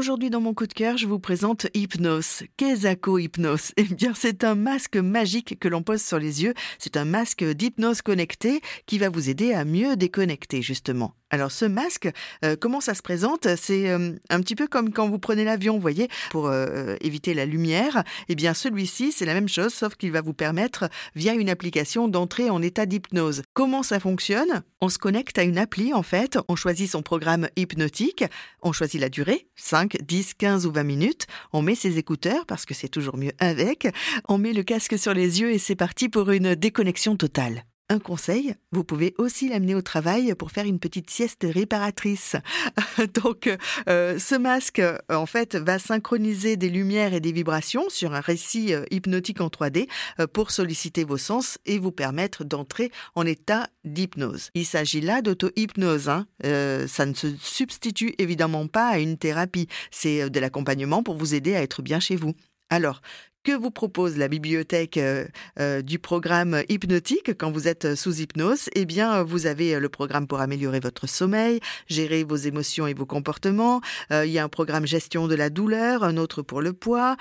Aujourd'hui dans mon coup de cœur, je vous présente Hypnos. Qu'est-ce Hypnos Eh bien, c'est un masque magique que l'on pose sur les yeux. C'est un masque d'hypnose connecté qui va vous aider à mieux déconnecter justement. Alors ce masque, euh, comment ça se présente? C'est euh, un petit peu comme quand vous prenez l'avion, vous voyez, pour euh, éviter la lumière. Eh bien celui-ci, c'est la même chose, sauf qu'il va vous permettre, via une application, d'entrer en état d'hypnose. Comment ça fonctionne? On se connecte à une appli en fait, on choisit son programme hypnotique, on choisit la durée, 5, 10, 15 ou 20 minutes, on met ses écouteurs parce que c'est toujours mieux avec, on met le casque sur les yeux et c'est parti pour une déconnexion totale. Un conseil, vous pouvez aussi l'amener au travail pour faire une petite sieste réparatrice. Donc, euh, ce masque, en fait, va synchroniser des lumières et des vibrations sur un récit euh, hypnotique en 3D euh, pour solliciter vos sens et vous permettre d'entrer en état d'hypnose. Il s'agit là d'auto-hypnose. Hein. ça ne se substitue évidemment pas à une thérapie. C'est de l'accompagnement pour vous aider à être bien chez vous. Alors, que vous propose la bibliothèque euh, euh, du programme hypnotique quand vous êtes sous hypnose? Eh bien, vous avez le programme pour améliorer votre sommeil, gérer vos émotions et vos comportements. Euh, il y a un programme gestion de la douleur, un autre pour le poids.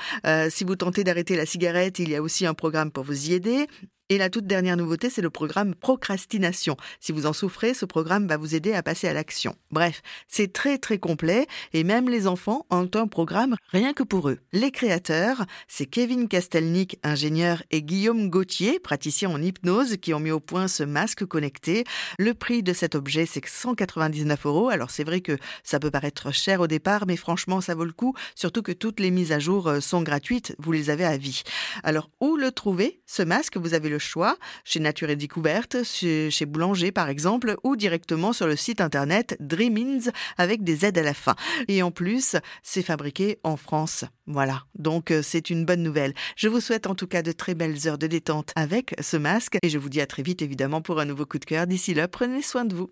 si vous tentez d'arrêter la cigarette, il y a aussi un programme pour vous y aider. Et la toute dernière nouveauté, c'est le programme procrastination. Si vous en souffrez, ce programme va vous aider à passer à l'action. Bref, c'est très très complet et même les enfants ont un programme rien que pour eux. Les créateurs, c'est Kevin Castelnick, ingénieur, et Guillaume Gauthier, praticien en hypnose, qui ont mis au point ce masque connecté. Le prix de cet objet, c'est 199 euros. Alors c'est vrai que ça peut paraître cher au départ, mais franchement, ça vaut le coup, surtout que toutes les mises à jour euh, sont gratuites. Vous les avez à vie. Alors où le trouver, ce masque? Vous avez le choix chez Nature et Découverte, chez, Boulanger par exemple, ou directement sur le site internet Dreamins avec des aides à la fin. Et en plus, c'est fabriqué en France. Voilà, donc euh, c'est une bonne nouvelle. Je vous souhaite en tout cas de très belles heures de détente avec ce masque et je vous dis à très vite évidemment pour un nouveau coup de cœur. D'ici là, prenez soin de vous.